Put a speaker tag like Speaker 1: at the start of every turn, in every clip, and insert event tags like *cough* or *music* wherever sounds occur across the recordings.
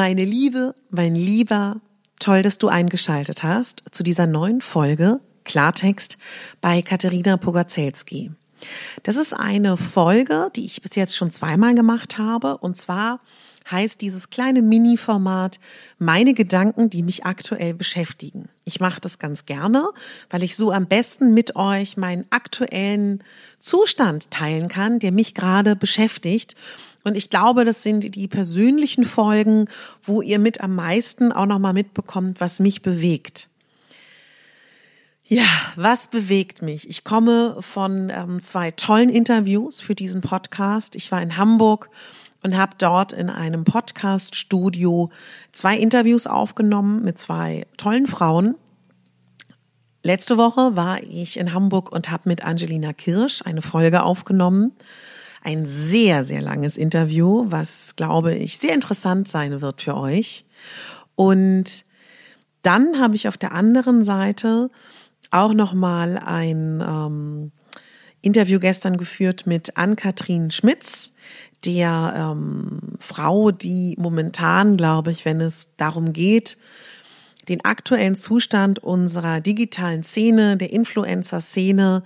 Speaker 1: Meine Liebe, mein Lieber, toll, dass du eingeschaltet hast zu dieser neuen Folge Klartext bei Katharina Pogacelski. Das ist eine Folge, die ich bis jetzt schon zweimal gemacht habe und zwar heißt dieses kleine Mini-Format meine Gedanken, die mich aktuell beschäftigen. Ich mache das ganz gerne, weil ich so am besten mit euch meinen aktuellen Zustand teilen kann, der mich gerade beschäftigt und ich glaube, das sind die persönlichen Folgen, wo ihr mit am meisten auch nochmal mitbekommt, was mich bewegt. Ja, was bewegt mich? Ich komme von ähm, zwei tollen Interviews für diesen Podcast. Ich war in Hamburg und habe dort in einem Podcast-Studio zwei Interviews aufgenommen mit zwei tollen Frauen. Letzte Woche war ich in Hamburg und habe mit Angelina Kirsch eine Folge aufgenommen ein sehr, sehr langes Interview, was, glaube ich, sehr interessant sein wird für euch. Und dann habe ich auf der anderen Seite auch noch mal ein ähm, Interview gestern geführt mit Ann-Kathrin Schmitz, der ähm, Frau, die momentan, glaube ich, wenn es darum geht, den aktuellen Zustand unserer digitalen Szene, der Influencer-Szene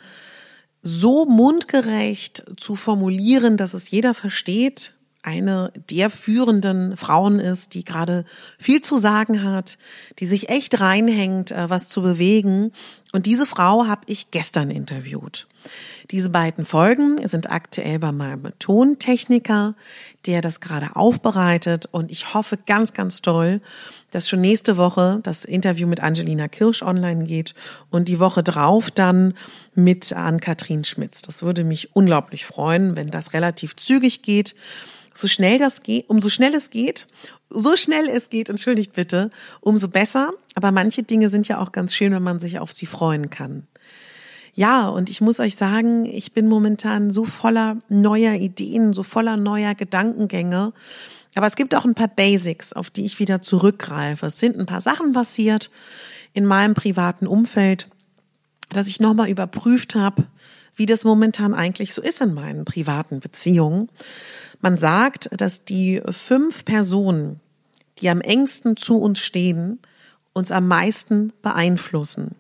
Speaker 1: so mundgerecht zu formulieren, dass es jeder versteht, eine der führenden Frauen ist, die gerade viel zu sagen hat, die sich echt reinhängt, äh, was zu bewegen. Und diese Frau habe ich gestern interviewt. Diese beiden Folgen sind aktuell bei meinem Tontechniker, der das gerade aufbereitet. Und ich hoffe ganz, ganz toll, dass schon nächste Woche das Interview mit Angelina Kirsch online geht und die Woche drauf dann mit Ann-Kathrin Schmitz. Das würde mich unglaublich freuen, wenn das relativ zügig geht. So schnell das geht, umso schnell es geht, so schnell es geht, entschuldigt bitte, umso besser. Aber manche Dinge sind ja auch ganz schön, wenn man sich auf sie freuen kann. Ja, und ich muss euch sagen, ich bin momentan so voller neuer Ideen, so voller neuer Gedankengänge. Aber es gibt auch ein paar Basics, auf die ich wieder zurückgreife. Es sind ein paar Sachen passiert in meinem privaten Umfeld, dass ich nochmal überprüft habe, wie das momentan eigentlich so ist in meinen privaten Beziehungen. Man sagt, dass die fünf Personen, die am engsten zu uns stehen, uns am meisten beeinflussen.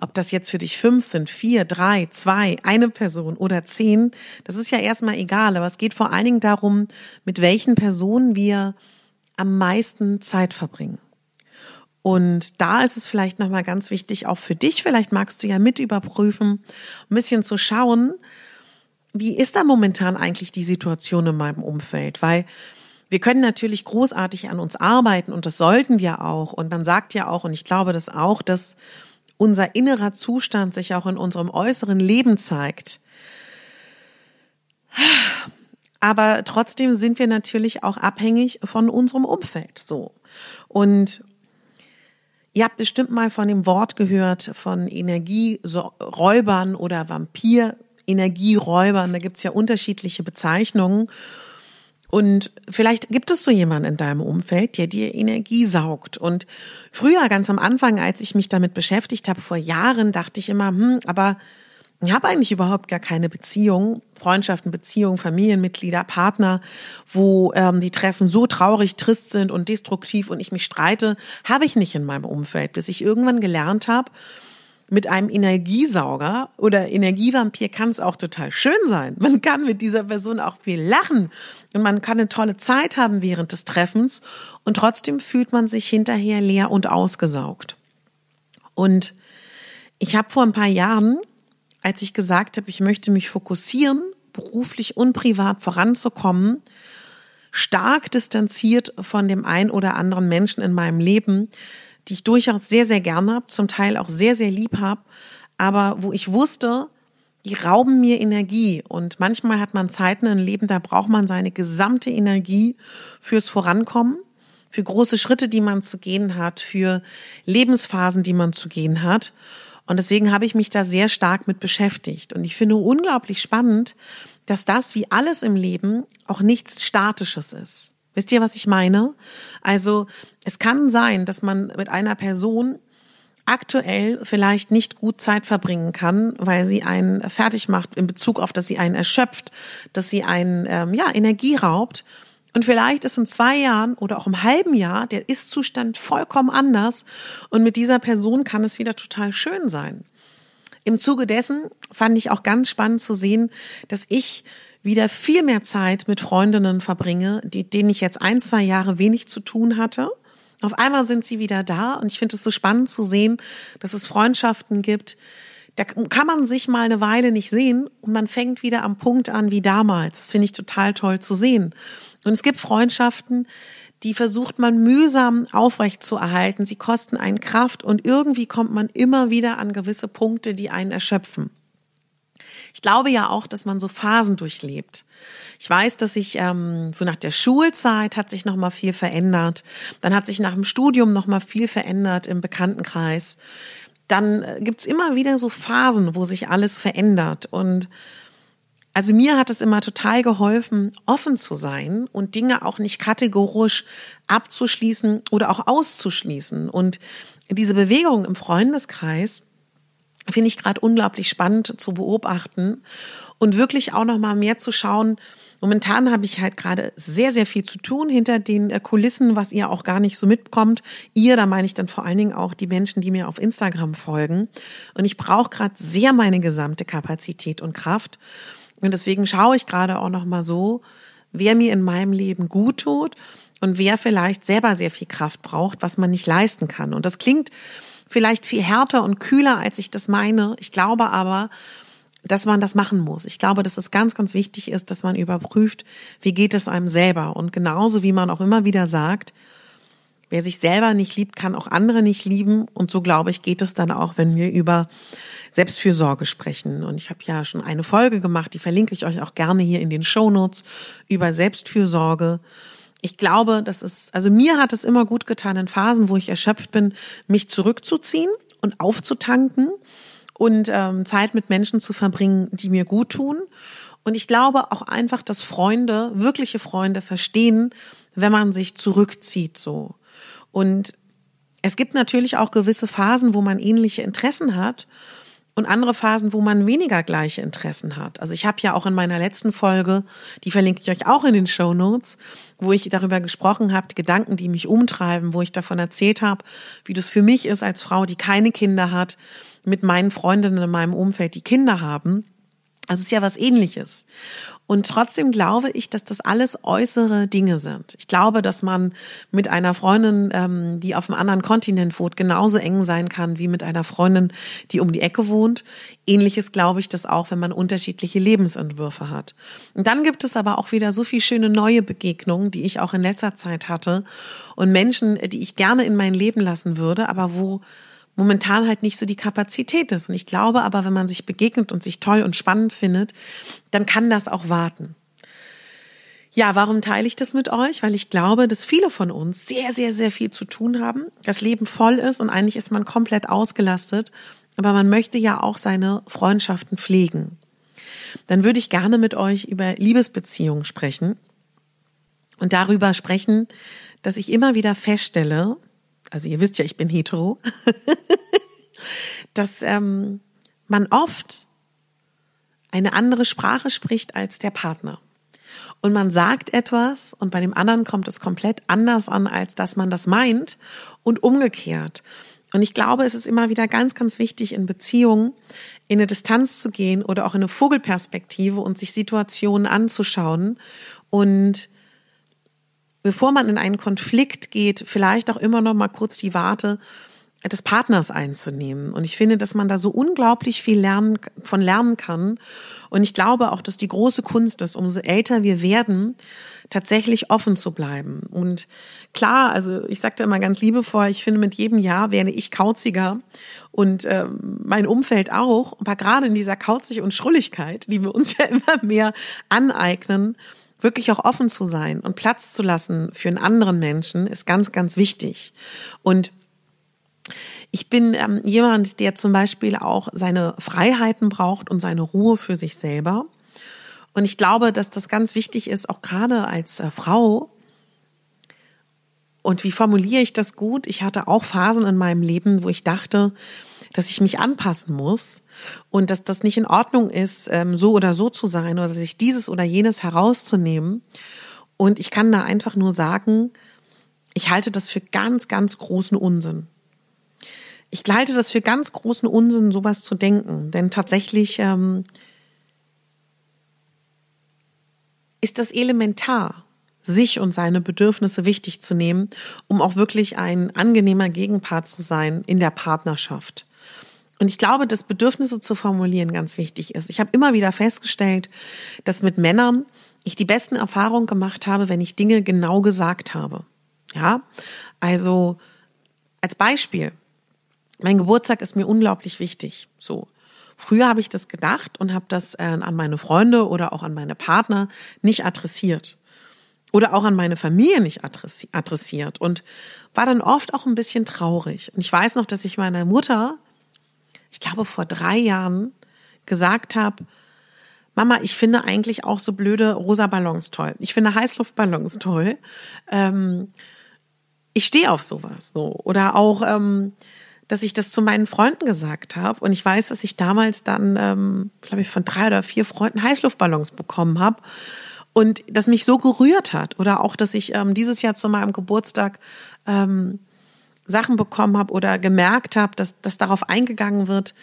Speaker 1: Ob das jetzt für dich fünf sind, vier, drei, zwei, eine Person oder zehn, das ist ja erstmal egal. Aber es geht vor allen Dingen darum, mit welchen Personen wir am meisten Zeit verbringen. Und da ist es vielleicht nochmal ganz wichtig, auch für dich, vielleicht magst du ja mit überprüfen, ein bisschen zu schauen, wie ist da momentan eigentlich die Situation in meinem Umfeld? Weil wir können natürlich großartig an uns arbeiten und das sollten wir auch. Und man sagt ja auch, und ich glaube das auch, dass unser innerer Zustand sich auch in unserem äußeren Leben zeigt. Aber trotzdem sind wir natürlich auch abhängig von unserem Umfeld, so. Und ihr habt bestimmt mal von dem Wort gehört von Energieräubern oder Vampir-Energieräubern. Da gibt's ja unterschiedliche Bezeichnungen. Und vielleicht gibt es so jemanden in deinem Umfeld, der dir Energie saugt. Und früher, ganz am Anfang, als ich mich damit beschäftigt habe, vor Jahren, dachte ich immer, hm, aber Ich habe eigentlich überhaupt gar keine Beziehung, Freundschaften, Beziehungen, Familienmitglieder, Partner, wo ähm, die Treffen so traurig, trist sind und destruktiv und ich mich streite, habe ich nicht in meinem Umfeld, bis ich irgendwann gelernt habe, mit einem Energiesauger oder Energievampir kann es auch total schön sein. Man kann mit dieser Person auch viel lachen und man kann eine tolle Zeit haben während des Treffens und trotzdem fühlt man sich hinterher leer und ausgesaugt. Und ich habe vor ein paar Jahren als ich gesagt habe, ich möchte mich fokussieren, beruflich und privat voranzukommen, stark distanziert von dem ein oder anderen Menschen in meinem Leben, die ich durchaus sehr, sehr gerne habe, zum Teil auch sehr, sehr lieb habe, aber wo ich wusste, die rauben mir Energie. Und manchmal hat man Zeiten im Leben, da braucht man seine gesamte Energie fürs Vorankommen, für große Schritte, die man zu gehen hat, für Lebensphasen, die man zu gehen hat. Und deswegen habe ich mich da sehr stark mit beschäftigt. Und ich finde unglaublich spannend, dass das wie alles im Leben auch nichts Statisches ist. Wisst ihr, was ich meine? Also es kann sein, dass man mit einer Person aktuell vielleicht nicht gut Zeit verbringen kann, weil sie einen fertig macht in Bezug auf, dass sie einen erschöpft, dass sie einen ähm, ja Energie raubt. Und vielleicht ist in zwei Jahren oder auch im halben Jahr der Ist-Zustand vollkommen anders und mit dieser Person kann es wieder total schön sein. Im Zuge dessen fand ich auch ganz spannend zu sehen, dass ich wieder viel mehr Zeit mit Freundinnen verbringe, die, denen ich jetzt ein, zwei Jahre wenig zu tun hatte. Auf einmal sind sie wieder da und ich finde es so spannend zu sehen, dass es Freundschaften gibt, da kann man sich mal eine Weile nicht sehen und man fängt wieder am Punkt an wie damals. Das finde ich total toll zu sehen. Und es gibt Freundschaften, die versucht man mühsam aufrecht zu erhalten. Sie kosten einen Kraft und irgendwie kommt man immer wieder an gewisse Punkte, die einen erschöpfen. Ich glaube ja auch, dass man so Phasen durchlebt. Ich weiß, dass sich ähm, so nach der Schulzeit hat sich noch mal viel verändert. Dann hat sich nach dem Studium noch mal viel verändert im Bekanntenkreis. Dann äh, gibt's immer wieder so Phasen, wo sich alles verändert und also mir hat es immer total geholfen, offen zu sein und Dinge auch nicht kategorisch abzuschließen oder auch auszuschließen. Und diese Bewegung im Freundeskreis finde ich gerade unglaublich spannend zu beobachten und wirklich auch noch mal mehr zu schauen. Momentan habe ich halt gerade sehr, sehr viel zu tun hinter den äh, Kulissen, was ihr auch gar nicht so mitbekommt. Ihr, da meine ich dann vor allen Dingen auch die Menschen, die mir auf Instagram folgen. Und ich brauche gerade sehr meine gesamte Kapazität und Kraft. Und deswegen schaue ich gerade auch noch mal so, wer mir in meinem Leben gut tut und wer vielleicht selber sehr viel Kraft braucht, was man nicht leisten kann. Und das klingt vielleicht viel härter und kühler, als ich das meine. Ich glaube aber, dass man das machen muss. Ich glaube, dass es ganz, ganz wichtig ist, dass man überprüft, wie geht es einem selber. Und genauso wie man auch immer wieder sagt, wer sich selber nicht liebt, kann auch andere nicht lieben. Und so glaube ich, geht es dann auch, wenn wir über Selbstfürsorge sprechen. Und ich habe ja schon eine Folge gemacht, die verlinke ich euch auch gerne hier in den Show Notes über Selbstfürsorge. Ich glaube, das ist, also mir hat es immer gut getan in Phasen, wo ich erschöpft bin, mich zurückzuziehen und aufzutanken und ähm, Zeit mit Menschen zu verbringen, die mir gut tun. Und ich glaube auch einfach, dass Freunde, wirkliche Freunde verstehen, wenn man sich zurückzieht so. Und es gibt natürlich auch gewisse Phasen, wo man ähnliche Interessen hat und andere Phasen, wo man weniger gleiche Interessen hat. Also ich habe ja auch in meiner letzten Folge, die verlinke ich euch auch in den Show Notes, wo ich darüber gesprochen habe, Gedanken, die mich umtreiben, wo ich davon erzählt habe, wie das für mich ist als Frau, die keine Kinder hat, mit meinen Freundinnen in meinem Umfeld, die Kinder haben. Das ist ja was ähnliches. Und trotzdem glaube ich, dass das alles äußere Dinge sind. Ich glaube, dass man mit einer Freundin, ähm, die auf einem anderen Kontinent wohnt, genauso eng sein kann wie mit einer Freundin, die um die Ecke wohnt. Ähnliches glaube ich das auch, wenn man unterschiedliche Lebensentwürfe hat. Und dann gibt es aber auch wieder so viel schöne neue Begegnungen, die ich auch in letzter Zeit hatte und Menschen, die ich gerne in mein Leben lassen würde, aber wo momentan halt nicht so die Kapazität ist. Und ich glaube aber, wenn man sich begegnet und sich toll und spannend findet, dann kann das auch warten. Ja, warum teile ich das mit euch? Weil ich glaube, dass viele von uns sehr, sehr, sehr viel zu tun haben, das Leben voll ist und eigentlich ist man komplett ausgelastet, aber man möchte ja auch seine Freundschaften pflegen. Dann würde ich gerne mit euch über Liebesbeziehungen sprechen und darüber sprechen, dass ich immer wieder feststelle, also ihr wisst ja, ich bin hetero, *laughs* dass ähm, man oft eine andere Sprache spricht als der Partner. Und man sagt etwas und bei dem anderen kommt es komplett anders an, als dass man das meint und umgekehrt. Und ich glaube, es ist immer wieder ganz, ganz wichtig in Beziehungen in eine Distanz zu gehen oder auch in eine Vogelperspektive und sich Situationen anzuschauen und bevor man in einen Konflikt geht, vielleicht auch immer noch mal kurz die Warte des Partners einzunehmen. Und ich finde, dass man da so unglaublich viel lernen, von lernen kann. Und ich glaube auch, dass die große Kunst ist, umso älter wir werden, tatsächlich offen zu bleiben. Und klar, also ich sagte immer ganz liebevoll, ich finde, mit jedem Jahr werde ich kauziger und äh, mein Umfeld auch. Aber gerade in dieser Kauzig und Schrulligkeit, die wir uns *laughs* ja immer mehr aneignen, wirklich auch offen zu sein und Platz zu lassen für einen anderen Menschen, ist ganz, ganz wichtig. Und ich bin ähm, jemand, der zum Beispiel auch seine Freiheiten braucht und seine Ruhe für sich selber. Und ich glaube, dass das ganz wichtig ist, auch gerade als äh, Frau. Und wie formuliere ich das gut? Ich hatte auch Phasen in meinem Leben, wo ich dachte, dass ich mich anpassen muss und dass das nicht in Ordnung ist, ähm, so oder so zu sein oder sich dieses oder jenes herauszunehmen. Und ich kann da einfach nur sagen, ich halte das für ganz, ganz großen Unsinn. Ich halte das für ganz großen Unsinn, sowas zu denken, denn tatsächlich ähm, ist das elementar, sich und seine Bedürfnisse wichtig zu nehmen, um auch wirklich ein angenehmer Gegenpart zu sein in der Partnerschaft. Und ich glaube, dass Bedürfnisse zu formulieren ganz wichtig ist. Ich habe immer wieder festgestellt, dass mit Männern ich die besten Erfahrungen gemacht habe, wenn ich Dinge genau gesagt habe. Ja, also als Beispiel, mein Geburtstag ist mir unglaublich wichtig. So. Früher habe ich das gedacht und habe das äh, an meine Freunde oder auch an meine Partner nicht adressiert. Oder auch an meine Familie nicht adressiert und war dann oft auch ein bisschen traurig. Und ich weiß noch, dass ich meiner Mutter ich glaube, vor drei Jahren gesagt habe, Mama, ich finde eigentlich auch so blöde rosa Ballons toll. Ich finde Heißluftballons toll. Ähm, ich stehe auf sowas. So. Oder auch, ähm, dass ich das zu meinen Freunden gesagt habe. Und ich weiß, dass ich damals dann, ähm, glaube ich, von drei oder vier Freunden Heißluftballons bekommen habe. Und das mich so gerührt hat. Oder auch, dass ich ähm, dieses Jahr zu meinem Geburtstag ähm, Sachen bekommen habe oder gemerkt habe, dass, dass darauf eingegangen wird,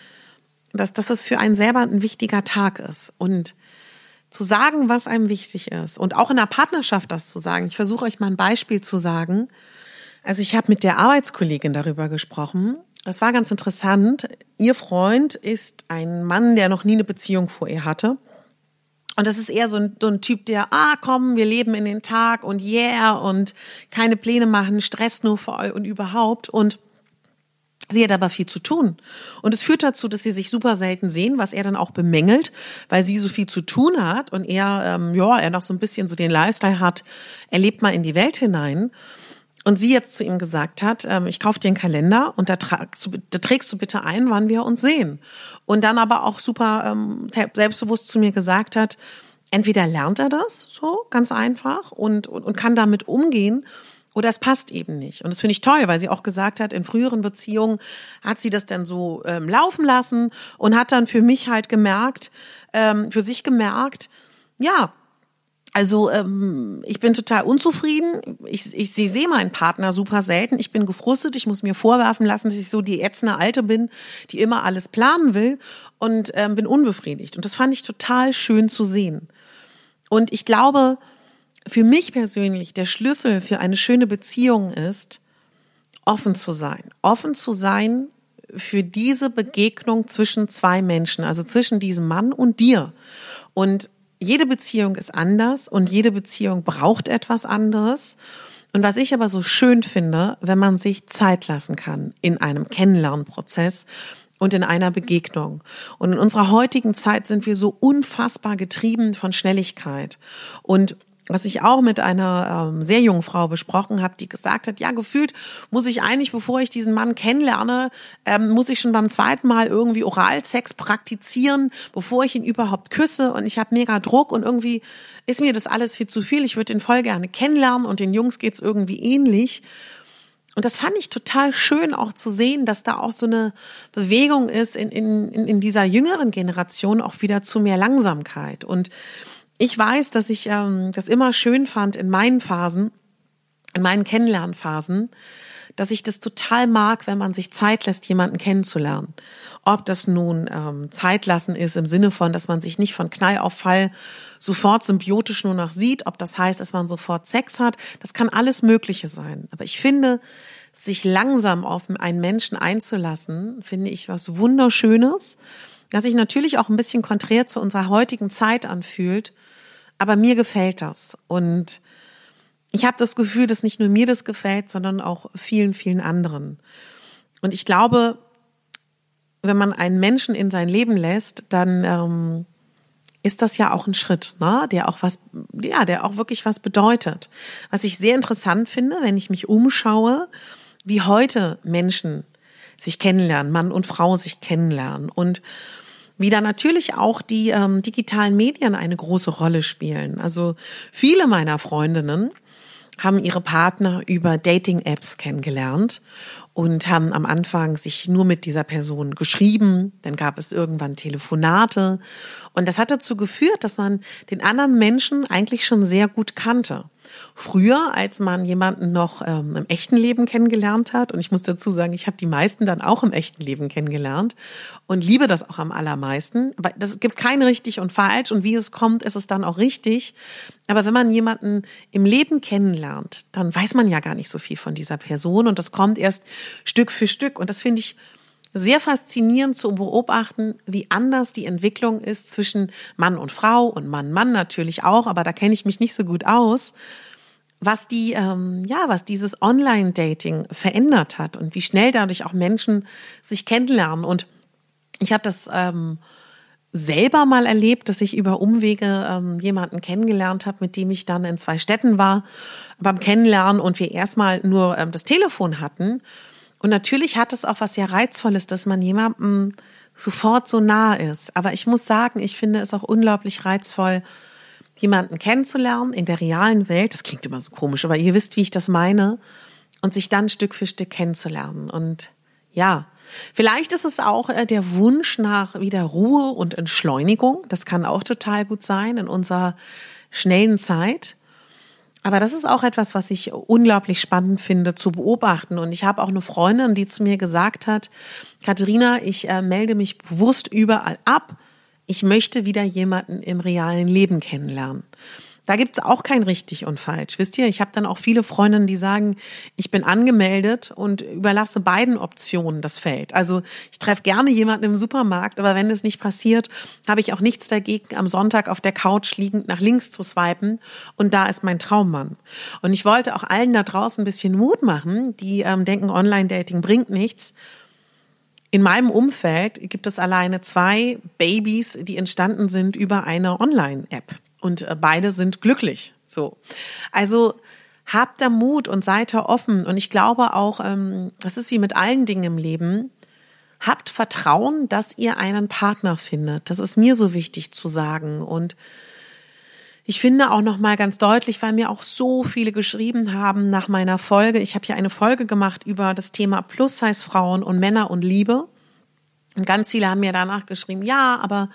Speaker 1: dass, dass es für einen selber ein wichtiger Tag ist. Und zu sagen, was einem wichtig ist und auch in der Partnerschaft das zu sagen. Ich versuche euch mal ein Beispiel zu sagen. Also ich habe mit der Arbeitskollegin darüber gesprochen. Das war ganz interessant. Ihr Freund ist ein Mann, der noch nie eine Beziehung vor ihr hatte. Und das ist eher so ein, so ein Typ, der, ah, komm, wir leben in den Tag und yeah und keine Pläne machen, Stress nur voll und überhaupt. Und Sie hat aber viel zu tun. Und es führt dazu, dass sie sich super selten sehen, was er dann auch bemängelt, weil sie so viel zu tun hat und er, ähm, ja, er noch so ein bisschen so den Lifestyle hat, er lebt mal in die Welt hinein und sie jetzt zu ihm gesagt hat, ähm, ich kaufe dir einen Kalender und da, du, da trägst du bitte ein, wann wir uns sehen. Und dann aber auch super ähm, selbstbewusst zu mir gesagt hat, entweder lernt er das so ganz einfach und, und, und kann damit umgehen oder es passt eben nicht. Und das finde ich toll, weil sie auch gesagt hat, in früheren Beziehungen hat sie das dann so ähm, laufen lassen und hat dann für mich halt gemerkt, ähm, für sich gemerkt, ja, also ähm, ich bin total unzufrieden. Ich, ich, ich sehe meinen Partner super selten. Ich bin gefrustet. Ich muss mir vorwerfen lassen, dass ich so die ätzende Alte bin, die immer alles planen will und ähm, bin unbefriedigt. Und das fand ich total schön zu sehen. Und ich glaube, für mich persönlich der Schlüssel für eine schöne Beziehung ist, offen zu sein. Offen zu sein für diese Begegnung zwischen zwei Menschen, also zwischen diesem Mann und dir. Und jede Beziehung ist anders und jede Beziehung braucht etwas anderes. Und was ich aber so schön finde, wenn man sich Zeit lassen kann in einem Kennenlernprozess und in einer Begegnung. Und in unserer heutigen Zeit sind wir so unfassbar getrieben von Schnelligkeit. Und was ich auch mit einer ähm, sehr jungen Frau besprochen habe, die gesagt hat, ja, gefühlt muss ich eigentlich, bevor ich diesen Mann kennenlerne, ähm, muss ich schon beim zweiten Mal irgendwie Oralsex praktizieren, bevor ich ihn überhaupt küsse und ich habe mega Druck und irgendwie ist mir das alles viel zu viel. Ich würde ihn voll gerne kennenlernen und den Jungs geht's irgendwie ähnlich. Und das fand ich total schön auch zu sehen, dass da auch so eine Bewegung ist in, in, in dieser jüngeren Generation auch wieder zu mehr Langsamkeit. Und ich weiß, dass ich ähm, das immer schön fand in meinen Phasen, in meinen Kennenlernphasen, dass ich das total mag, wenn man sich Zeit lässt, jemanden kennenzulernen. Ob das nun ähm, Zeit lassen ist im Sinne von, dass man sich nicht von Knall auf Fall sofort symbiotisch nur noch sieht, ob das heißt, dass man sofort Sex hat, das kann alles Mögliche sein. Aber ich finde, sich langsam auf einen Menschen einzulassen, finde ich was Wunderschönes, das sich natürlich auch ein bisschen konträr zu unserer heutigen Zeit anfühlt. Aber mir gefällt das. Und ich habe das Gefühl, dass nicht nur mir das gefällt, sondern auch vielen, vielen anderen. Und ich glaube, wenn man einen Menschen in sein Leben lässt, dann ähm, ist das ja auch ein Schritt, ne? der auch was, ja, der auch wirklich was bedeutet. Was ich sehr interessant finde, wenn ich mich umschaue, wie heute Menschen sich kennenlernen, Mann und Frau sich kennenlernen und wie da natürlich auch die ähm, digitalen Medien eine große Rolle spielen. Also viele meiner Freundinnen haben ihre Partner über Dating-Apps kennengelernt und haben am Anfang sich nur mit dieser Person geschrieben. Dann gab es irgendwann Telefonate. Und das hat dazu geführt, dass man den anderen Menschen eigentlich schon sehr gut kannte. Früher, als man jemanden noch ähm, im echten Leben kennengelernt hat, und ich muss dazu sagen, ich habe die meisten dann auch im echten Leben kennengelernt und liebe das auch am allermeisten. Aber das gibt kein richtig und falsch und wie es kommt, ist es dann auch richtig. Aber wenn man jemanden im Leben kennenlernt, dann weiß man ja gar nicht so viel von dieser Person und das kommt erst Stück für Stück. Und das finde ich sehr faszinierend zu beobachten, wie anders die Entwicklung ist zwischen Mann und Frau und Mann, Mann natürlich auch, aber da kenne ich mich nicht so gut aus was die, ähm, ja, was dieses Online-Dating verändert hat und wie schnell dadurch auch Menschen sich kennenlernen. Und ich habe das ähm, selber mal erlebt, dass ich über Umwege ähm, jemanden kennengelernt habe, mit dem ich dann in zwei Städten war beim Kennenlernen und wir erstmal nur ähm, das Telefon hatten. Und natürlich hat es auch was sehr Reizvolles, dass man jemandem sofort so nah ist. Aber ich muss sagen, ich finde es auch unglaublich reizvoll, jemanden kennenzulernen in der realen Welt, das klingt immer so komisch, aber ihr wisst, wie ich das meine, und sich dann Stück für Stück kennenzulernen. Und ja, vielleicht ist es auch äh, der Wunsch nach wieder Ruhe und Entschleunigung. Das kann auch total gut sein in unserer schnellen Zeit. Aber das ist auch etwas, was ich unglaublich spannend finde zu beobachten. Und ich habe auch eine Freundin, die zu mir gesagt hat, Katharina, ich äh, melde mich bewusst überall ab, ich möchte wieder jemanden im realen Leben kennenlernen. Da gibt's auch kein richtig und falsch. Wisst ihr, ich habe dann auch viele Freundinnen, die sagen, ich bin angemeldet und überlasse beiden Optionen das Feld. Also ich treffe gerne jemanden im Supermarkt, aber wenn es nicht passiert, habe ich auch nichts dagegen, am Sonntag auf der Couch liegend nach links zu swipen und da ist mein Traummann. Und ich wollte auch allen da draußen ein bisschen Mut machen, die ähm, denken, Online-Dating bringt nichts in meinem Umfeld gibt es alleine zwei Babys, die entstanden sind über eine Online-App. Und äh, beide sind glücklich. So. Also habt da Mut und seid da offen. Und ich glaube auch, ähm, das ist wie mit allen Dingen im Leben. Habt Vertrauen, dass ihr einen Partner findet. Das ist mir so wichtig zu sagen. Und ich finde auch noch mal ganz deutlich, weil mir auch so viele geschrieben haben nach meiner Folge. Ich habe hier eine Folge gemacht über das Thema Plus-Size-Frauen und Männer und Liebe. Und ganz viele haben mir danach geschrieben, ja, aber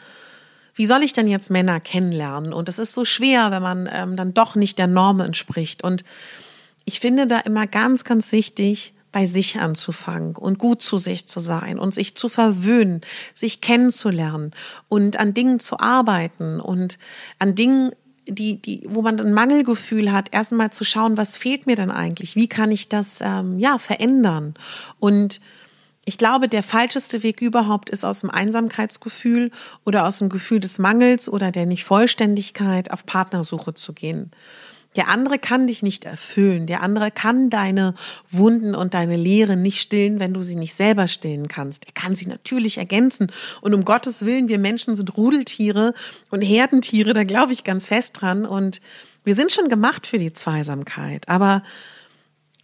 Speaker 1: wie soll ich denn jetzt Männer kennenlernen? Und es ist so schwer, wenn man ähm, dann doch nicht der Norm entspricht. Und ich finde da immer ganz, ganz wichtig, bei sich anzufangen und gut zu sich zu sein und sich zu verwöhnen, sich kennenzulernen und an Dingen zu arbeiten und an Dingen die, die, wo man ein Mangelgefühl hat, erstmal zu schauen, was fehlt mir denn eigentlich? Wie kann ich das ähm, ja verändern? Und ich glaube, der falscheste Weg überhaupt ist aus dem Einsamkeitsgefühl oder aus dem Gefühl des Mangels oder der Nicht-Vollständigkeit auf Partnersuche zu gehen. Der andere kann dich nicht erfüllen. Der andere kann deine Wunden und deine Lehren nicht stillen, wenn du sie nicht selber stillen kannst. Er kann sie natürlich ergänzen. Und um Gottes Willen, wir Menschen sind Rudeltiere und Herdentiere, da glaube ich ganz fest dran. Und wir sind schon gemacht für die Zweisamkeit. Aber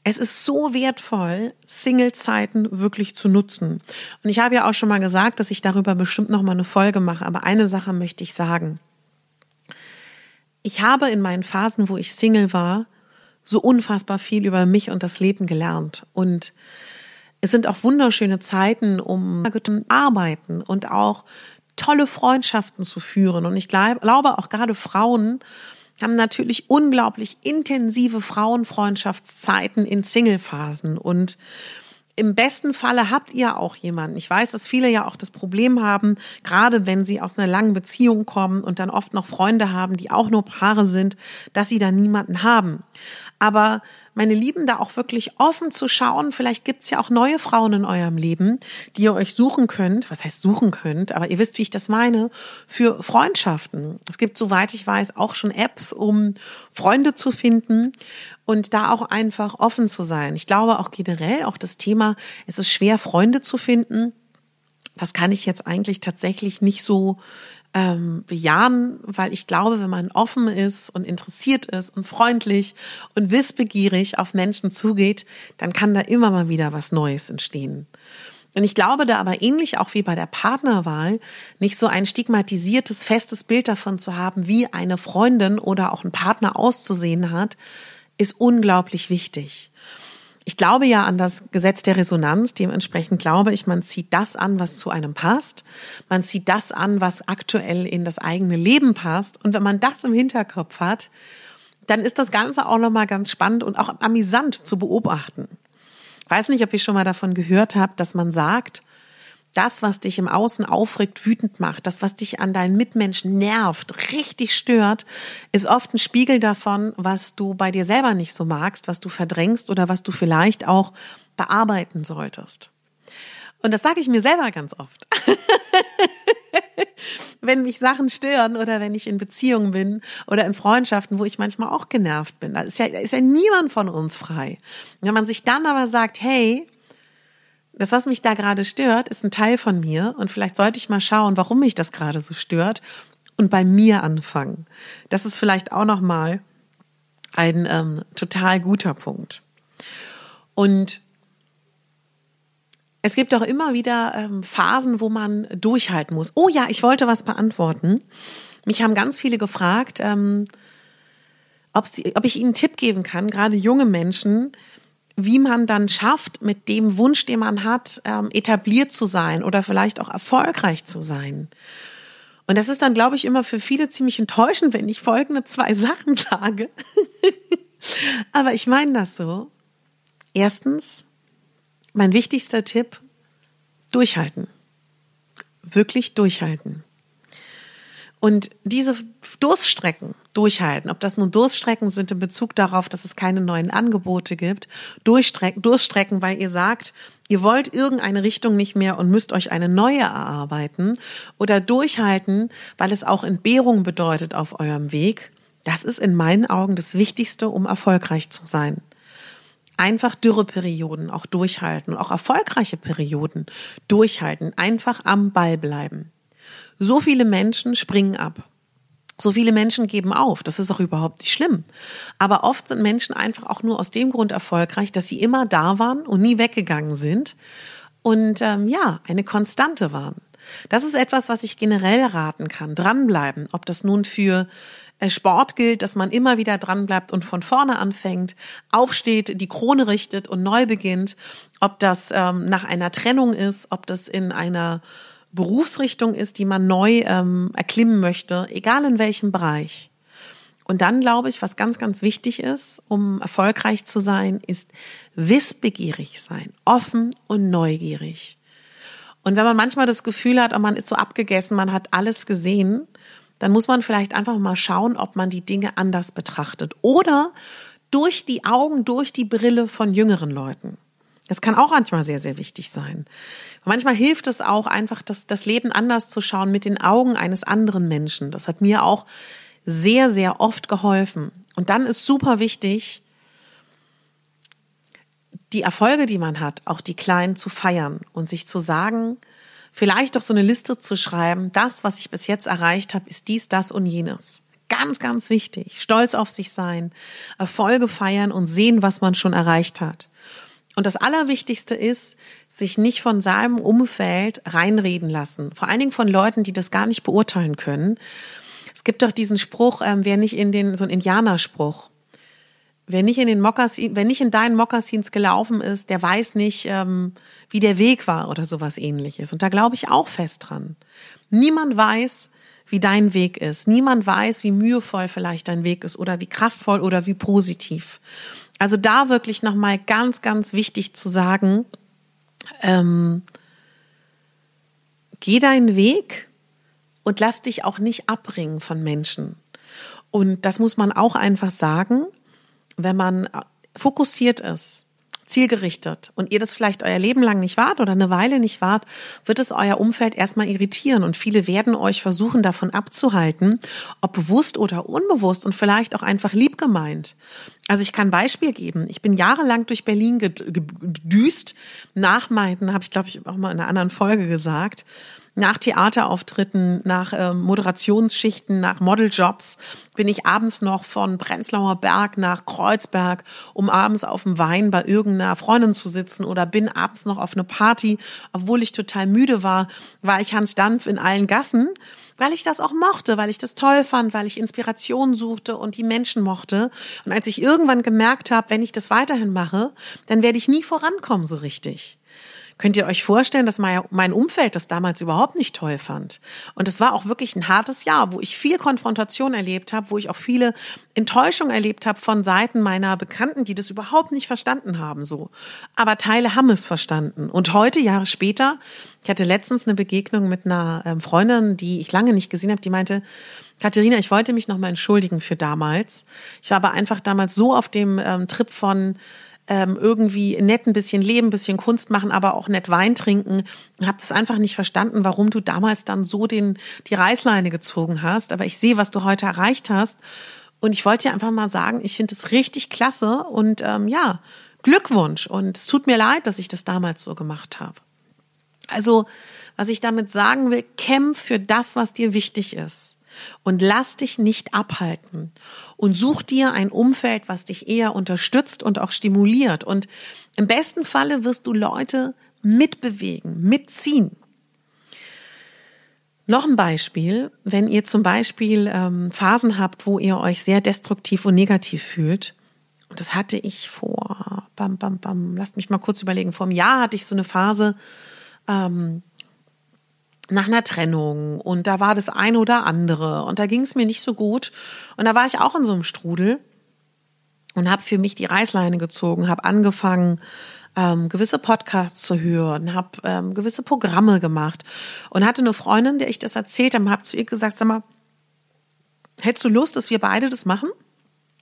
Speaker 1: es ist so wertvoll, Single-Zeiten wirklich zu nutzen. Und ich habe ja auch schon mal gesagt, dass ich darüber bestimmt noch mal eine Folge mache. Aber eine Sache möchte ich sagen ich habe in meinen Phasen, wo ich Single war, so unfassbar viel über mich und das Leben gelernt. Und es sind auch wunderschöne Zeiten, um arbeiten und auch tolle Freundschaften zu führen. Und ich glaube auch gerade Frauen haben natürlich unglaublich intensive Frauenfreundschaftszeiten in Singlephasen und im besten Falle habt ihr auch jemanden. Ich weiß, dass viele ja auch das Problem haben, gerade wenn sie aus einer langen Beziehung kommen und dann oft noch Freunde haben, die auch nur Paare sind, dass sie da niemanden haben. Aber meine Lieben, da auch wirklich offen zu schauen. Vielleicht gibt's ja auch neue Frauen in eurem Leben, die ihr euch suchen könnt. Was heißt suchen könnt? Aber ihr wisst, wie ich das meine. Für Freundschaften. Es gibt, soweit ich weiß, auch schon Apps, um Freunde zu finden und da auch einfach offen zu sein. Ich glaube auch generell, auch das Thema, es ist schwer, Freunde zu finden. Das kann ich jetzt eigentlich tatsächlich nicht so ähm, bejahen, weil ich glaube, wenn man offen ist und interessiert ist und freundlich und wissbegierig auf Menschen zugeht, dann kann da immer mal wieder was Neues entstehen. Und ich glaube da aber ähnlich auch wie bei der Partnerwahl nicht so ein stigmatisiertes, festes Bild davon zu haben, wie eine Freundin oder auch ein Partner auszusehen hat, ist unglaublich wichtig. Ich glaube ja an das Gesetz der Resonanz. Dementsprechend glaube ich, man zieht das an, was zu einem passt. Man zieht das an, was aktuell in das eigene Leben passt. Und wenn man das im Hinterkopf hat, dann ist das Ganze auch nochmal ganz spannend und auch amüsant zu beobachten. Ich weiß nicht, ob ihr schon mal davon gehört habt, dass man sagt, das, was dich im Außen aufregt, wütend macht, das, was dich an deinen Mitmenschen nervt, richtig stört, ist oft ein Spiegel davon, was du bei dir selber nicht so magst, was du verdrängst oder was du vielleicht auch bearbeiten solltest. Und das sage ich mir selber ganz oft. *laughs* wenn mich Sachen stören oder wenn ich in Beziehungen bin oder in Freundschaften, wo ich manchmal auch genervt bin. Da ist ja, da ist ja niemand von uns frei. Wenn man sich dann aber sagt, hey, das, was mich da gerade stört, ist ein Teil von mir und vielleicht sollte ich mal schauen, warum mich das gerade so stört und bei mir anfangen. Das ist vielleicht auch noch mal ein ähm, total guter Punkt. Und es gibt auch immer wieder ähm, Phasen, wo man durchhalten muss. Oh ja, ich wollte was beantworten. Mich haben ganz viele gefragt, ähm, ob, sie, ob ich ihnen einen Tipp geben kann, gerade junge Menschen, wie man dann schafft, mit dem Wunsch, den man hat, ähm, etabliert zu sein oder vielleicht auch erfolgreich zu sein. Und das ist dann, glaube ich, immer für viele ziemlich enttäuschend, wenn ich folgende zwei *laughs* Sachen sage. *laughs* Aber ich meine das so. Erstens, mein wichtigster Tipp, durchhalten. Wirklich durchhalten. Und diese Durststrecken durchhalten, ob das nun Durststrecken sind in Bezug darauf, dass es keine neuen Angebote gibt, Durchstrecken, Durststrecken, weil ihr sagt, ihr wollt irgendeine Richtung nicht mehr und müsst euch eine neue erarbeiten oder durchhalten, weil es auch Entbehrung bedeutet auf eurem Weg, das ist in meinen Augen das Wichtigste, um erfolgreich zu sein. Einfach Dürreperioden auch durchhalten, auch erfolgreiche Perioden durchhalten, einfach am Ball bleiben. So viele Menschen springen ab. So viele Menschen geben auf. Das ist auch überhaupt nicht schlimm. Aber oft sind Menschen einfach auch nur aus dem Grund erfolgreich, dass sie immer da waren und nie weggegangen sind und ähm, ja, eine Konstante waren. Das ist etwas, was ich generell raten kann. Dranbleiben. Ob das nun für äh, Sport gilt, dass man immer wieder dranbleibt und von vorne anfängt, aufsteht, die Krone richtet und neu beginnt. Ob das ähm, nach einer Trennung ist, ob das in einer Berufsrichtung ist, die man neu ähm, erklimmen möchte, egal in welchem Bereich. Und dann glaube ich, was ganz, ganz wichtig ist, um erfolgreich zu sein, ist wissbegierig sein, offen und neugierig. Und wenn man manchmal das Gefühl hat, oh, man ist so abgegessen, man hat alles gesehen, dann muss man vielleicht einfach mal schauen, ob man die Dinge anders betrachtet oder durch die Augen, durch die Brille von jüngeren Leuten. Das kann auch manchmal sehr, sehr wichtig sein. Manchmal hilft es auch einfach, das, das Leben anders zu schauen mit den Augen eines anderen Menschen. Das hat mir auch sehr, sehr oft geholfen. Und dann ist super wichtig, die Erfolge, die man hat, auch die kleinen zu feiern und sich zu sagen, vielleicht doch so eine Liste zu schreiben, das, was ich bis jetzt erreicht habe, ist dies, das und jenes. Ganz, ganz wichtig. Stolz auf sich sein, Erfolge feiern und sehen, was man schon erreicht hat. Und das Allerwichtigste ist, sich nicht von seinem Umfeld reinreden lassen. Vor allen Dingen von Leuten, die das gar nicht beurteilen können. Es gibt doch diesen Spruch, ähm, wer nicht in den, so ein Indianerspruch. wer nicht in den Mokassin, wer nicht in deinen Mokassins gelaufen ist, der weiß nicht, ähm, wie der Weg war oder sowas ähnliches. Und da glaube ich auch fest dran. Niemand weiß, wie dein Weg ist. Niemand weiß, wie mühevoll vielleicht dein Weg ist oder wie kraftvoll oder wie positiv. Also da wirklich nochmal ganz, ganz wichtig zu sagen, ähm, geh deinen Weg und lass dich auch nicht abbringen von Menschen. Und das muss man auch einfach sagen, wenn man fokussiert ist, zielgerichtet und ihr das vielleicht euer Leben lang nicht wart oder eine Weile nicht wart, wird es euer Umfeld erstmal irritieren und viele werden euch versuchen davon abzuhalten, ob bewusst oder unbewusst und vielleicht auch einfach lieb gemeint. Also ich kann Beispiel geben. Ich bin jahrelang durch Berlin gedüst. Nach meinen, habe ich glaube ich auch mal in einer anderen Folge gesagt, nach Theaterauftritten, nach äh, Moderationsschichten, nach Modeljobs bin ich abends noch von Prenzlauer Berg nach Kreuzberg, um abends auf dem Wein bei irgendeiner Freundin zu sitzen oder bin abends noch auf eine Party, obwohl ich total müde war, war ich Hans Dampf in allen Gassen weil ich das auch mochte, weil ich das toll fand, weil ich Inspiration suchte und die Menschen mochte. Und als ich irgendwann gemerkt habe, wenn ich das weiterhin mache, dann werde ich nie vorankommen so richtig. Könnt ihr euch vorstellen, dass mein Umfeld das damals überhaupt nicht toll fand? Und es war auch wirklich ein hartes Jahr, wo ich viel Konfrontation erlebt habe, wo ich auch viele Enttäuschung erlebt habe von Seiten meiner Bekannten, die das überhaupt nicht verstanden haben, so. Aber Teile haben es verstanden. Und heute, Jahre später, ich hatte letztens eine Begegnung mit einer ähm, Freundin, die ich lange nicht gesehen habe, die meinte, Katharina, ich wollte mich nochmal entschuldigen für damals. Ich war aber einfach damals so auf dem ähm, Trip von, ähm, irgendwie nett ein bisschen leben, ein bisschen Kunst machen, aber auch nett Wein trinken. Habe das einfach nicht verstanden, warum du damals dann so den die Reißleine gezogen hast. Aber ich sehe, was du heute erreicht hast. Und ich wollte dir einfach mal sagen, ich finde es richtig klasse und ähm, ja, Glückwunsch. Und es tut mir leid, dass ich das damals so gemacht habe. Also, was ich damit sagen will, kämpf für das, was dir wichtig ist und lass dich nicht abhalten und such dir ein Umfeld, was dich eher unterstützt und auch stimuliert. Und im besten Falle wirst du Leute mitbewegen, mitziehen. Noch ein Beispiel, wenn ihr zum Beispiel ähm, Phasen habt, wo ihr euch sehr destruktiv und negativ fühlt, und das hatte ich vor, bam, bam, bam, lasst mich mal kurz überlegen, vor einem Jahr hatte ich so eine Phase, ähm, nach einer Trennung und da war das eine oder andere und da ging es mir nicht so gut und da war ich auch in so einem Strudel und habe für mich die Reißleine gezogen, habe angefangen ähm, gewisse Podcasts zu hören, habe ähm, gewisse Programme gemacht und hatte eine Freundin, der ich das erzählt habe, habe zu ihr gesagt, sag mal, hättest du Lust, dass wir beide das machen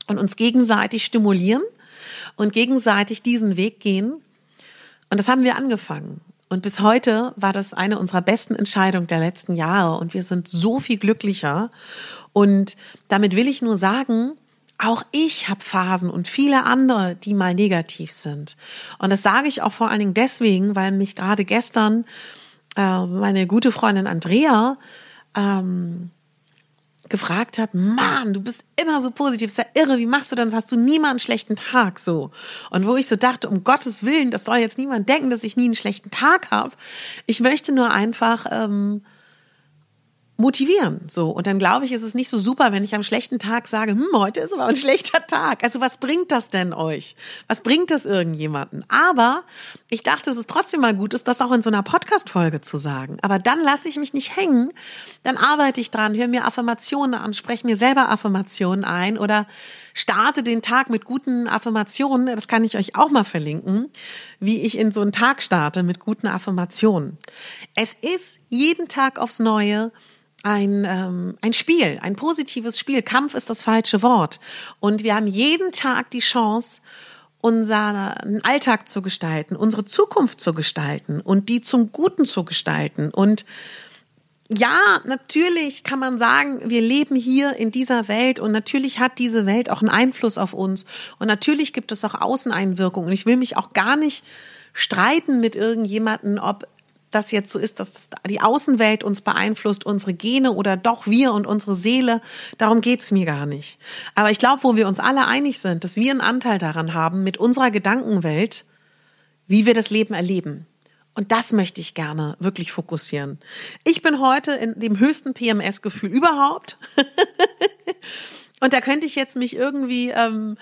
Speaker 1: und uns gegenseitig stimulieren und gegenseitig diesen Weg gehen? Und das haben wir angefangen. Und bis heute war das eine unserer besten Entscheidungen der letzten Jahre und wir sind so viel glücklicher. Und damit will ich nur sagen, auch ich habe Phasen und viele andere, die mal negativ sind. Und das sage ich auch vor allen Dingen deswegen, weil mich gerade gestern äh, meine gute Freundin Andrea ähm, gefragt hat, Mann, du bist immer so positiv, ist ja irre, wie machst du das? Hast du nie mal einen schlechten Tag so? Und wo ich so dachte, um Gottes Willen, das soll jetzt niemand denken, dass ich nie einen schlechten Tag habe. Ich möchte nur einfach ähm, motivieren. So. Und dann glaube ich, ist es nicht so super, wenn ich am schlechten Tag sage, hm, heute ist aber ein *laughs* schlechter Tag. Also was bringt das denn euch? Was bringt das irgendjemanden? Aber ich dachte, es ist trotzdem mal gut, ist das auch in so einer Podcast-Folge zu sagen. Aber dann lasse ich mich nicht hängen. Dann arbeite ich dran, höre mir Affirmationen an, spreche mir selber Affirmationen ein oder starte den Tag mit guten Affirmationen. Das kann ich euch auch mal verlinken, wie ich in so einen Tag starte mit guten Affirmationen. Es ist jeden Tag aufs Neue ein, ähm, ein Spiel, ein positives Spiel. Kampf ist das falsche Wort. Und wir haben jeden Tag die Chance, unseren Alltag zu gestalten, unsere Zukunft zu gestalten und die zum Guten zu gestalten. Und ja, natürlich kann man sagen, wir leben hier in dieser Welt und natürlich hat diese Welt auch einen Einfluss auf uns und natürlich gibt es auch Außeneinwirkungen. Und ich will mich auch gar nicht streiten mit irgendjemanden, ob das jetzt so ist, dass die Außenwelt uns beeinflusst, unsere Gene oder doch wir und unsere Seele. Darum geht's mir gar nicht. Aber ich glaube, wo wir uns alle einig sind, dass wir einen Anteil daran haben, mit unserer Gedankenwelt, wie wir das Leben erleben. Und das möchte ich gerne wirklich fokussieren. Ich bin heute in dem höchsten PMS-Gefühl überhaupt. *laughs* Und da könnte ich jetzt mich irgendwie ähm,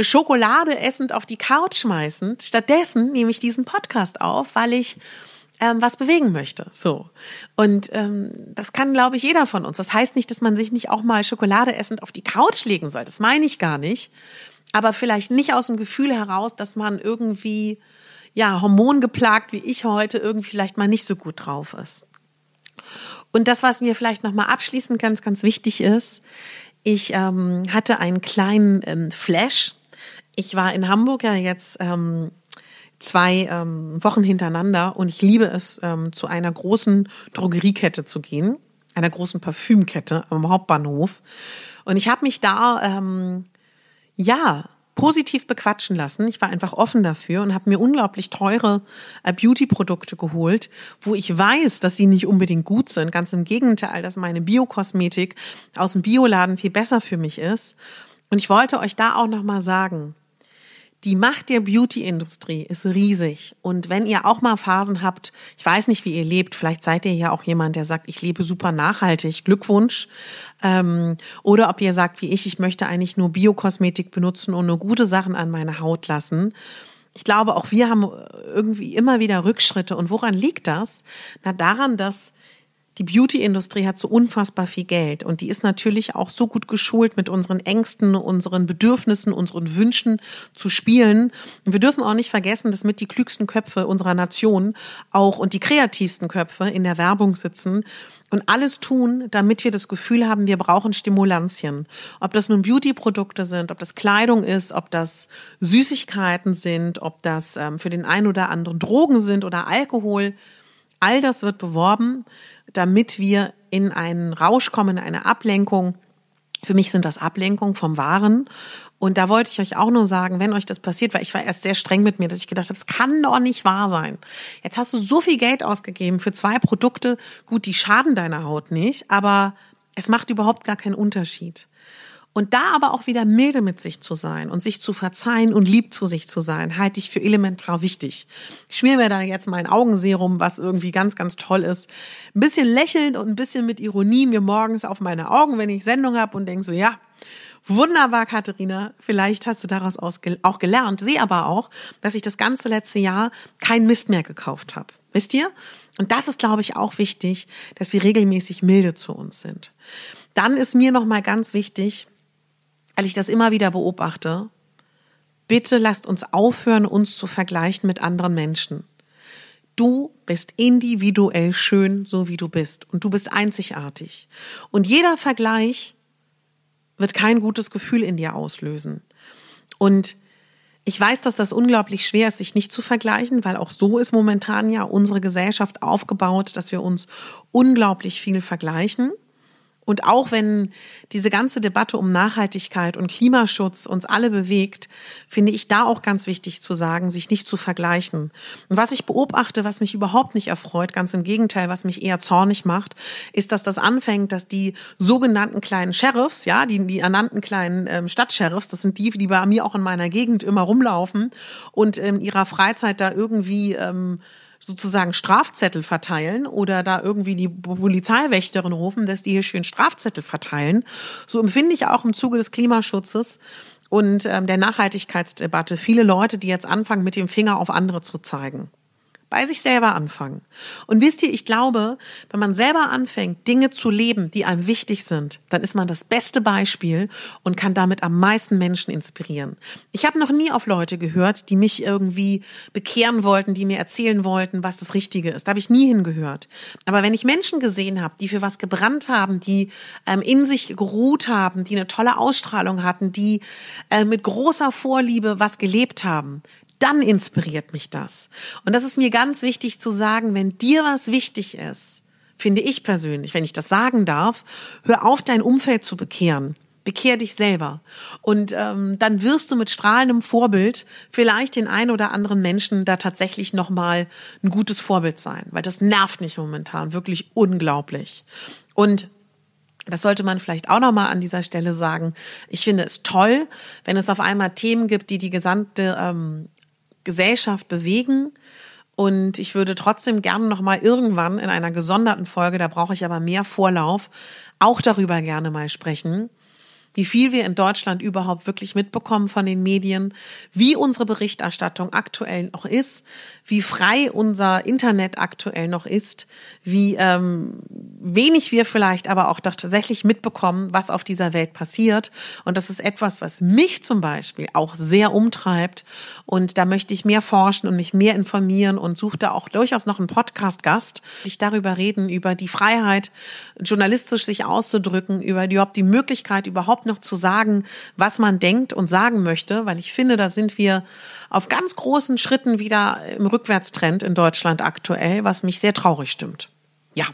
Speaker 1: Schokolade essend auf die Couch schmeißen. Stattdessen nehme ich diesen Podcast auf, weil ich ähm, was bewegen möchte. So. Und ähm, das kann, glaube ich, jeder von uns. Das heißt nicht, dass man sich nicht auch mal Schokolade essend auf die Couch legen soll. Das meine ich gar nicht. Aber vielleicht nicht aus dem Gefühl heraus, dass man irgendwie, ja, hormongeplagt wie ich heute irgendwie vielleicht mal nicht so gut drauf ist. Und das, was mir vielleicht nochmal abschließend ganz, ganz wichtig ist, ich ähm, hatte einen kleinen ähm, Flash. Ich war in Hamburg ja jetzt ähm, zwei ähm, Wochen hintereinander und ich liebe es, ähm, zu einer großen Drogeriekette zu gehen, einer großen Parfümkette am Hauptbahnhof. Und ich habe mich da, ähm, ja, positiv bequatschen lassen. Ich war einfach offen dafür und habe mir unglaublich teure äh, Beauty-Produkte geholt, wo ich weiß, dass sie nicht unbedingt gut sind. Ganz im Gegenteil, dass meine Biokosmetik aus dem Bioladen viel besser für mich ist. Und ich wollte euch da auch noch mal sagen, die Macht der Beauty-Industrie ist riesig. Und wenn ihr auch mal Phasen habt, ich weiß nicht, wie ihr lebt, vielleicht seid ihr ja auch jemand, der sagt, ich lebe super nachhaltig, Glückwunsch. Ähm, oder ob ihr sagt, wie ich, ich möchte eigentlich nur Biokosmetik benutzen und nur gute Sachen an meine Haut lassen. Ich glaube, auch wir haben irgendwie immer wieder Rückschritte. Und woran liegt das? Na, daran, dass die Beauty-Industrie hat so unfassbar viel Geld und die ist natürlich auch so gut geschult, mit unseren Ängsten, unseren Bedürfnissen, unseren Wünschen zu spielen. Und wir dürfen auch nicht vergessen, dass mit die klügsten Köpfe unserer Nation auch und die kreativsten Köpfe in der Werbung sitzen und alles tun, damit wir das Gefühl haben, wir brauchen Stimulantien. Ob das nun Beauty-Produkte sind, ob das Kleidung ist, ob das Süßigkeiten sind, ob das ähm, für den einen oder anderen Drogen sind oder Alkohol. All das wird beworben damit wir in einen Rausch kommen, in eine Ablenkung. Für mich sind das Ablenkungen vom Wahren. Und da wollte ich euch auch nur sagen, wenn euch das passiert, weil ich war erst sehr streng mit mir, dass ich gedacht habe, es kann doch nicht wahr sein. Jetzt hast du so viel Geld ausgegeben für zwei Produkte. Gut, die schaden deiner Haut nicht, aber es macht überhaupt gar keinen Unterschied. Und da aber auch wieder milde mit sich zu sein und sich zu verzeihen und lieb zu sich zu sein, halte ich für elementar wichtig. Ich schmier mir da jetzt mein Augenserum, was irgendwie ganz, ganz toll ist. Ein bisschen lächelnd und ein bisschen mit Ironie mir morgens auf meine Augen, wenn ich Sendung habe und denke so, ja, Wunderbar, Katharina. Vielleicht hast du daraus auch gelernt. Sehe aber auch, dass ich das ganze letzte Jahr kein Mist mehr gekauft habe. Wisst ihr? Und das ist, glaube ich, auch wichtig, dass wir regelmäßig milde zu uns sind. Dann ist mir noch mal ganz wichtig, weil ich das immer wieder beobachte, bitte lasst uns aufhören, uns zu vergleichen mit anderen Menschen. Du bist individuell schön, so wie du bist. Und du bist einzigartig. Und jeder Vergleich wird kein gutes Gefühl in dir auslösen. Und ich weiß, dass das unglaublich schwer ist, sich nicht zu vergleichen, weil auch so ist momentan ja unsere Gesellschaft aufgebaut, dass wir uns unglaublich viel vergleichen. Und auch wenn diese ganze Debatte um Nachhaltigkeit und Klimaschutz uns alle bewegt, finde ich da auch ganz wichtig zu sagen, sich nicht zu vergleichen. Und was ich beobachte, was mich überhaupt nicht erfreut, ganz im Gegenteil, was mich eher zornig macht, ist, dass das anfängt, dass die sogenannten kleinen Sheriffs, ja, die, die ernannten kleinen ähm, Stadtsheriffs, das sind die, die bei mir auch in meiner Gegend immer rumlaufen und in ihrer Freizeit da irgendwie ähm, sozusagen Strafzettel verteilen oder da irgendwie die Polizeiwächterin rufen, dass die hier schön Strafzettel verteilen. So empfinde ich auch im Zuge des Klimaschutzes und ähm, der Nachhaltigkeitsdebatte viele Leute, die jetzt anfangen, mit dem Finger auf andere zu zeigen bei sich selber anfangen. Und wisst ihr, ich glaube, wenn man selber anfängt, Dinge zu leben, die einem wichtig sind, dann ist man das beste Beispiel und kann damit am meisten Menschen inspirieren. Ich habe noch nie auf Leute gehört, die mich irgendwie bekehren wollten, die mir erzählen wollten, was das Richtige ist. Da habe ich nie hingehört. Aber wenn ich Menschen gesehen habe, die für was gebrannt haben, die ähm, in sich geruht haben, die eine tolle Ausstrahlung hatten, die äh, mit großer Vorliebe was gelebt haben, dann inspiriert mich das. Und das ist mir ganz wichtig zu sagen, wenn dir was wichtig ist, finde ich persönlich, wenn ich das sagen darf, hör auf, dein Umfeld zu bekehren. Bekehr dich selber. Und ähm, dann wirst du mit strahlendem Vorbild vielleicht den ein oder anderen Menschen da tatsächlich nochmal ein gutes Vorbild sein. Weil das nervt mich momentan wirklich unglaublich. Und das sollte man vielleicht auch nochmal an dieser Stelle sagen. Ich finde es toll, wenn es auf einmal Themen gibt, die die gesamte ähm, Gesellschaft bewegen. Und ich würde trotzdem gerne noch mal irgendwann in einer gesonderten Folge, da brauche ich aber mehr Vorlauf, auch darüber gerne mal sprechen, wie viel wir in Deutschland überhaupt wirklich mitbekommen von den Medien, wie unsere Berichterstattung aktuell noch ist, wie frei unser Internet aktuell noch ist, wie ähm, wenig wir vielleicht aber auch tatsächlich mitbekommen, was auf dieser Welt passiert. Und das ist etwas, was mich zum Beispiel auch sehr umtreibt. Und da möchte ich mehr forschen und mich mehr informieren und suche da auch durchaus noch einen Podcast-Gast, ich darüber reden, über die Freiheit, journalistisch sich auszudrücken, über die, die Möglichkeit, überhaupt noch zu sagen, was man denkt und sagen möchte, weil ich finde, da sind wir auf ganz großen Schritten wieder im Rückwärtstrend in Deutschland aktuell, was mich sehr traurig stimmt. Ja.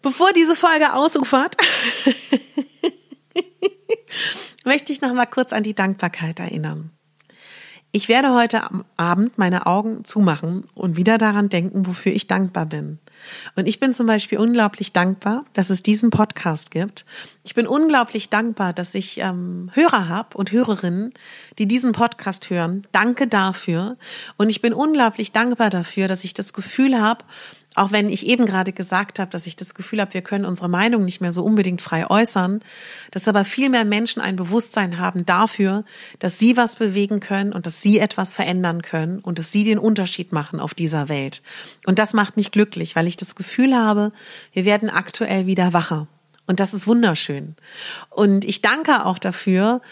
Speaker 1: Bevor diese Folge ausufert, *laughs* möchte ich noch mal kurz an die Dankbarkeit erinnern. Ich werde heute Abend meine Augen zumachen und wieder daran denken, wofür ich dankbar bin. Und ich bin zum Beispiel unglaublich dankbar, dass es diesen Podcast gibt. Ich bin unglaublich dankbar, dass ich ähm, Hörer habe und Hörerinnen, die diesen Podcast hören. Danke dafür. Und ich bin unglaublich dankbar dafür, dass ich das Gefühl habe, auch wenn ich eben gerade gesagt habe, dass ich das Gefühl habe, wir können unsere Meinung nicht mehr so unbedingt frei äußern, dass aber viel mehr Menschen ein Bewusstsein haben dafür, dass sie was bewegen können und dass sie etwas verändern können und dass sie den Unterschied machen auf dieser Welt. Und das macht mich glücklich, weil ich das Gefühl habe, wir werden aktuell wieder wacher. Und das ist wunderschön. Und ich danke auch dafür,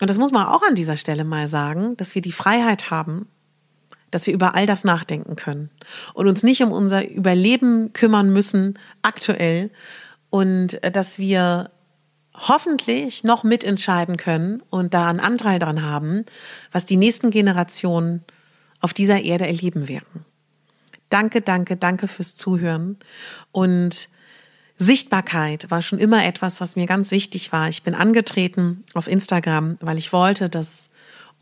Speaker 1: und das muss man auch an dieser Stelle mal sagen, dass wir die Freiheit haben, dass wir über all das nachdenken können und uns nicht um unser Überleben kümmern müssen aktuell und äh, dass wir hoffentlich noch mitentscheiden können und da einen Anteil dran haben, was die nächsten Generationen auf dieser Erde erleben werden. Danke, danke, danke fürs Zuhören und Sichtbarkeit war schon immer etwas, was mir ganz wichtig war. Ich bin angetreten auf Instagram, weil ich wollte, dass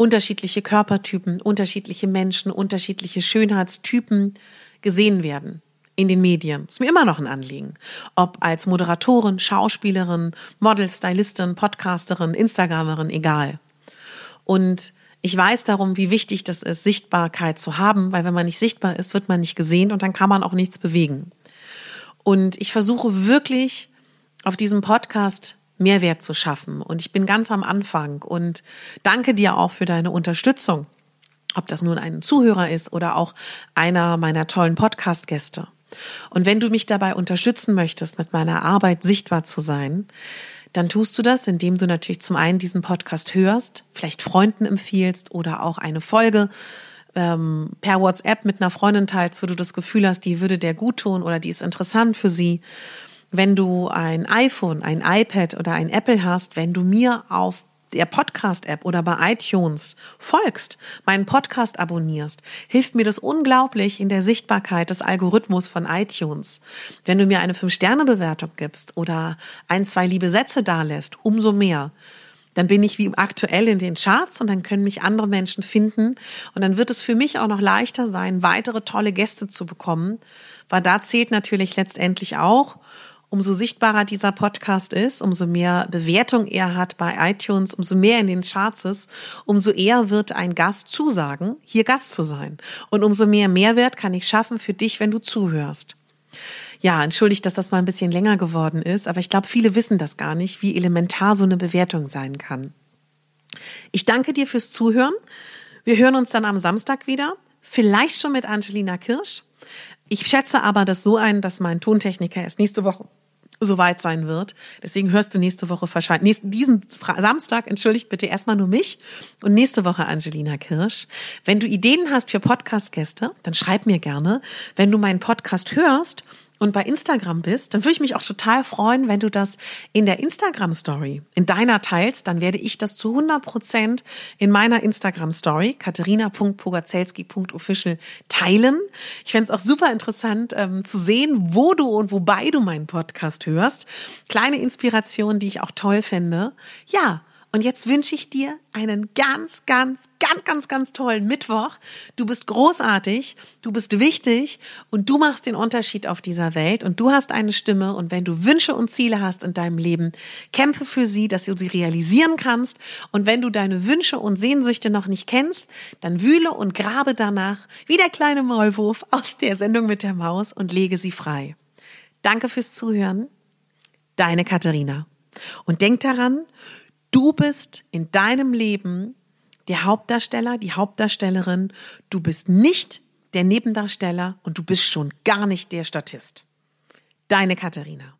Speaker 1: unterschiedliche Körpertypen, unterschiedliche Menschen, unterschiedliche Schönheitstypen gesehen werden in den Medien. Ist mir immer noch ein Anliegen. Ob als Moderatorin, Schauspielerin, Model, Stylistin, Podcasterin, Instagramerin, egal. Und ich weiß darum, wie wichtig das ist, Sichtbarkeit zu haben, weil wenn man nicht sichtbar ist, wird man nicht gesehen und dann kann man auch nichts bewegen. Und ich versuche wirklich auf diesem Podcast Mehrwert zu schaffen. Und ich bin ganz am Anfang und danke dir auch für deine Unterstützung. Ob das nun ein Zuhörer ist oder auch einer meiner tollen Podcast-Gäste. Und wenn du mich dabei unterstützen möchtest, mit meiner Arbeit sichtbar zu sein, dann tust du das, indem du natürlich zum einen diesen Podcast hörst, vielleicht Freunden empfiehlst oder auch eine Folge ähm, per WhatsApp mit einer Freundin teilst, wo du das Gefühl hast, die würde der gut tun oder die ist interessant für sie wenn du ein iPhone, ein iPad oder ein Apple hast, wenn du mir auf der Podcast-App oder bei iTunes folgst, meinen Podcast abonnierst, hilft mir das unglaublich in der Sichtbarkeit des Algorithmus von iTunes. Wenn du mir eine Fünf-Sterne-Bewertung gibst oder ein, zwei liebe Sätze dalässt, umso mehr. Dann bin ich wie aktuell in den Charts und dann können mich andere Menschen finden und dann wird es für mich auch noch leichter sein, weitere tolle Gäste zu bekommen, weil da zählt natürlich letztendlich auch, umso sichtbarer dieser Podcast ist, umso mehr Bewertung er hat bei iTunes, umso mehr in den Charts ist, umso eher wird ein Gast zusagen, hier Gast zu sein. Und umso mehr Mehrwert kann ich schaffen für dich, wenn du zuhörst. Ja, entschuldigt, dass das mal ein bisschen länger geworden ist, aber ich glaube, viele wissen das gar nicht, wie elementar so eine Bewertung sein kann. Ich danke dir fürs Zuhören. Wir hören uns dann am Samstag wieder, vielleicht schon mit Angelina Kirsch. Ich schätze aber das so ein, dass mein Tontechniker erst nächste Woche soweit sein wird. Deswegen hörst du nächste Woche wahrscheinlich, nächsten, diesen Samstag, entschuldigt bitte erstmal nur mich und nächste Woche Angelina Kirsch. Wenn du Ideen hast für Podcast-Gäste, dann schreib mir gerne. Wenn du meinen Podcast hörst und bei Instagram bist, dann würde ich mich auch total freuen, wenn du das in der Instagram Story, in deiner teilst, dann werde ich das zu 100 Prozent in meiner Instagram Story, katharina.pogazelski.official teilen. Ich fände es auch super interessant ähm, zu sehen, wo du und wobei du meinen Podcast hörst. Kleine Inspiration, die ich auch toll finde. Ja, und jetzt wünsche ich dir einen ganz, ganz, ganz, ganz, ganz tollen Mittwoch. Du bist großartig, du bist wichtig und du machst den Unterschied auf dieser Welt und du hast eine Stimme und wenn du Wünsche und Ziele hast in deinem Leben, kämpfe für sie, dass du sie realisieren kannst und wenn du deine Wünsche und Sehnsüchte noch nicht kennst, dann wühle und grabe danach wie der kleine Maulwurf aus der Sendung mit der Maus und lege sie frei. Danke fürs Zuhören. Deine Katharina. Und denk daran, du bist in deinem Leben der Hauptdarsteller, die Hauptdarstellerin. Du bist nicht der Nebendarsteller und du bist schon gar nicht der Statist. Deine Katharina.